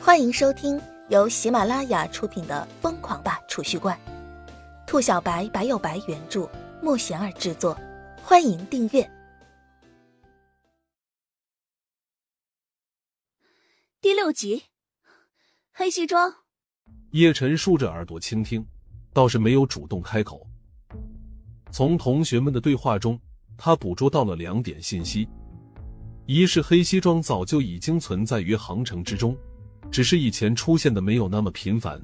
欢迎收听由喜马拉雅出品的《疯狂吧储蓄罐》，兔小白白有白原著，莫贤儿制作。欢迎订阅第六集。黑西装，叶晨竖着耳朵倾听，倒是没有主动开口。从同学们的对话中，他捕捉到了两点信息：一是黑西装早就已经存在于杭城之中，只是以前出现的没有那么频繁；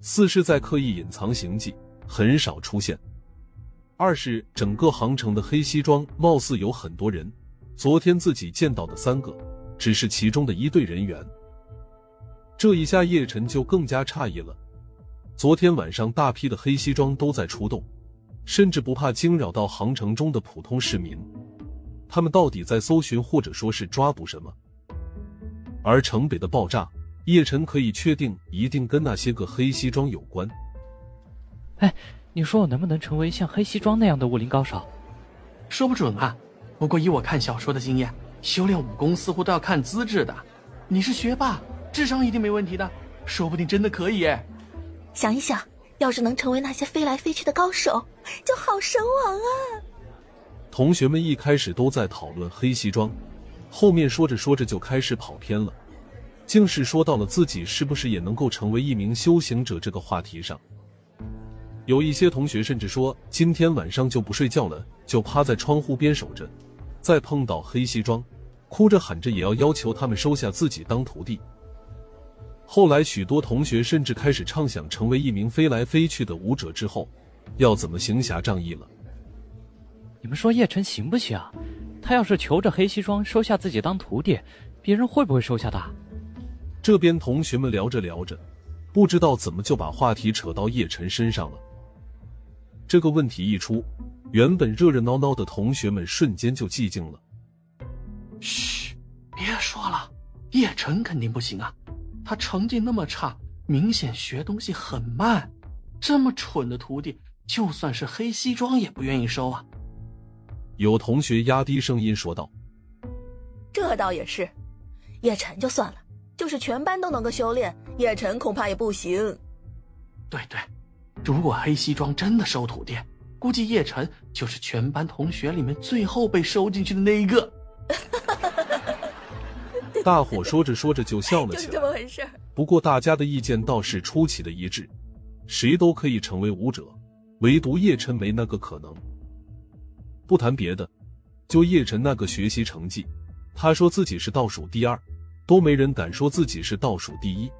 四是在刻意隐藏行迹，很少出现；二是整个杭城的黑西装貌似有很多人，昨天自己见到的三个，只是其中的一队人员。这一下，叶晨就更加诧异了。昨天晚上，大批的黑西装都在出动，甚至不怕惊扰到杭城中的普通市民。他们到底在搜寻，或者说是抓捕什么？而城北的爆炸，叶晨可以确定，一定跟那些个黑西装有关。哎，你说我能不能成为像黑西装那样的武林高手？说不准啊。不过以我看小说的经验，修炼武功似乎都要看资质的。你是学霸。智商一定没问题的，说不定真的可以耶！想一想，要是能成为那些飞来飞去的高手，就好神往啊！同学们一开始都在讨论黑西装，后面说着说着就开始跑偏了，竟是说到了自己是不是也能够成为一名修行者这个话题上。有一些同学甚至说，今天晚上就不睡觉了，就趴在窗户边守着，再碰到黑西装，哭着喊着也要要求他们收下自己当徒弟。后来，许多同学甚至开始畅想成为一名飞来飞去的武者，之后要怎么行侠仗义了。你们说叶晨行不行？他要是求着黑西装收下自己当徒弟，别人会不会收下他？这边同学们聊着聊着，不知道怎么就把话题扯到叶晨身上了。这个问题一出，原本热热闹闹的同学们瞬间就寂静了。嘘，别说了，叶晨肯定不行啊。他成绩那么差，明显学东西很慢。这么蠢的徒弟，就算是黑西装也不愿意收啊。有同学压低声音说道：“这倒也是，叶晨就算了，就是全班都能够修炼，叶晨恐怕也不行。”对对，如果黑西装真的收徒弟，估计叶晨就是全班同学里面最后被收进去的那一个。大伙说着说着就笑了 起来。怎么回事不过大家的意见倒是出奇的一致，谁都可以成为武者，唯独叶晨没那个可能。不谈别的，就叶晨那个学习成绩，他说自己是倒数第二，都没人敢说自己是倒数第一。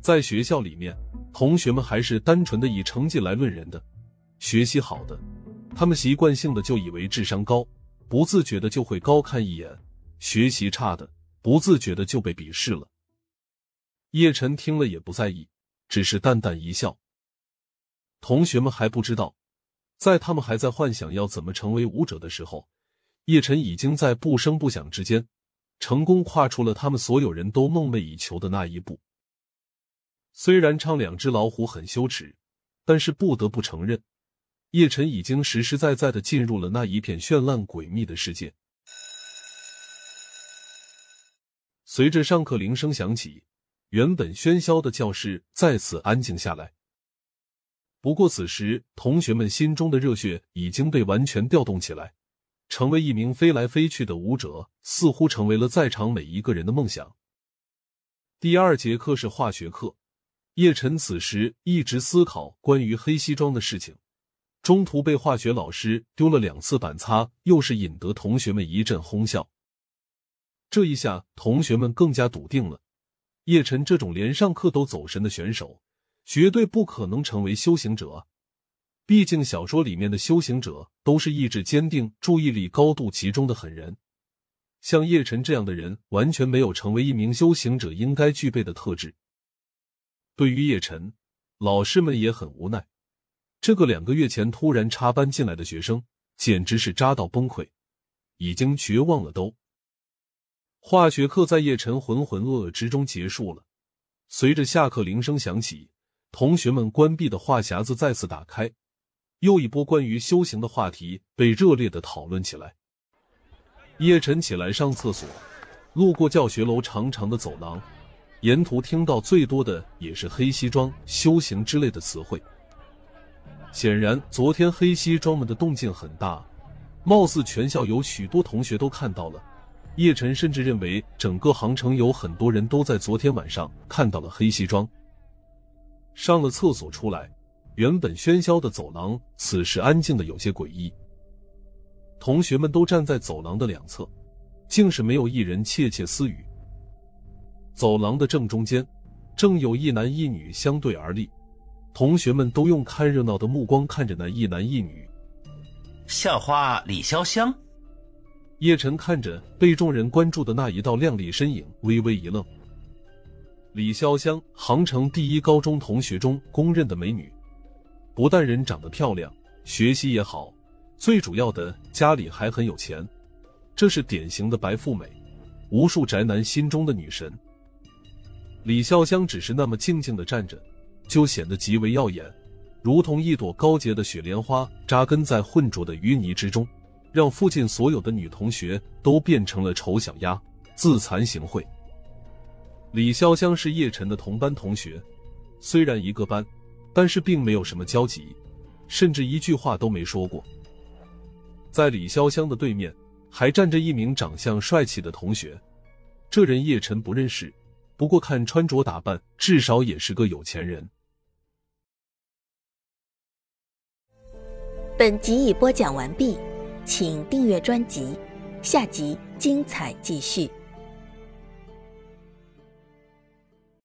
在学校里面，同学们还是单纯的以成绩来论人的，学习好的，他们习惯性的就以为智商高，不自觉的就会高看一眼；学习差的。不自觉的就被鄙视了。叶晨听了也不在意，只是淡淡一笑。同学们还不知道，在他们还在幻想要怎么成为武者的时候，叶晨已经在不声不响之间，成功跨出了他们所有人都梦寐以求的那一步。虽然唱两只老虎很羞耻，但是不得不承认，叶晨已经实实在在的进入了那一片绚烂诡秘的世界。随着上课铃声响起，原本喧嚣的教室再次安静下来。不过此时，同学们心中的热血已经被完全调动起来，成为一名飞来飞去的舞者，似乎成为了在场每一个人的梦想。第二节课是化学课，叶晨此时一直思考关于黑西装的事情，中途被化学老师丢了两次板擦，又是引得同学们一阵哄笑。这一下，同学们更加笃定了，叶晨这种连上课都走神的选手，绝对不可能成为修行者。毕竟小说里面的修行者都是意志坚定、注意力高度集中的狠人，像叶晨这样的人，完全没有成为一名修行者应该具备的特质。对于叶晨，老师们也很无奈。这个两个月前突然插班进来的学生，简直是渣到崩溃，已经绝望了都。化学课在叶晨浑浑噩噩之中结束了。随着下课铃声响起，同学们关闭的话匣子再次打开，又一波关于修行的话题被热烈的讨论起来。叶晨起来上厕所，路过教学楼长长的走廊，沿途听到最多的也是黑西装、修行之类的词汇。显然，昨天黑西装们的动静很大，貌似全校有许多同学都看到了。叶晨甚至认为，整个杭城有很多人都在昨天晚上看到了黑西装。上了厕所出来，原本喧嚣的走廊此时安静的有些诡异。同学们都站在走廊的两侧，竟是没有一人窃窃私语。走廊的正中间，正有一男一女相对而立，同学们都用看热闹的目光看着那一男一女。校花李潇湘。叶晨看着被众人关注的那一道靓丽身影，微微一愣。李潇湘，杭城第一高中同学中公认的美女，不但人长得漂亮，学习也好，最主要的家里还很有钱，这是典型的白富美，无数宅男心中的女神。李潇湘只是那么静静的站着，就显得极为耀眼，如同一朵高洁的雪莲花扎根在浑浊的淤泥之中。让附近所有的女同学都变成了丑小鸭，自惭形秽。李潇湘是叶晨的同班同学，虽然一个班，但是并没有什么交集，甚至一句话都没说过。在李潇湘的对面，还站着一名长相帅气的同学，这人叶晨不认识，不过看穿着打扮，至少也是个有钱人。本集已播讲完毕。请订阅专辑，下集精彩继续。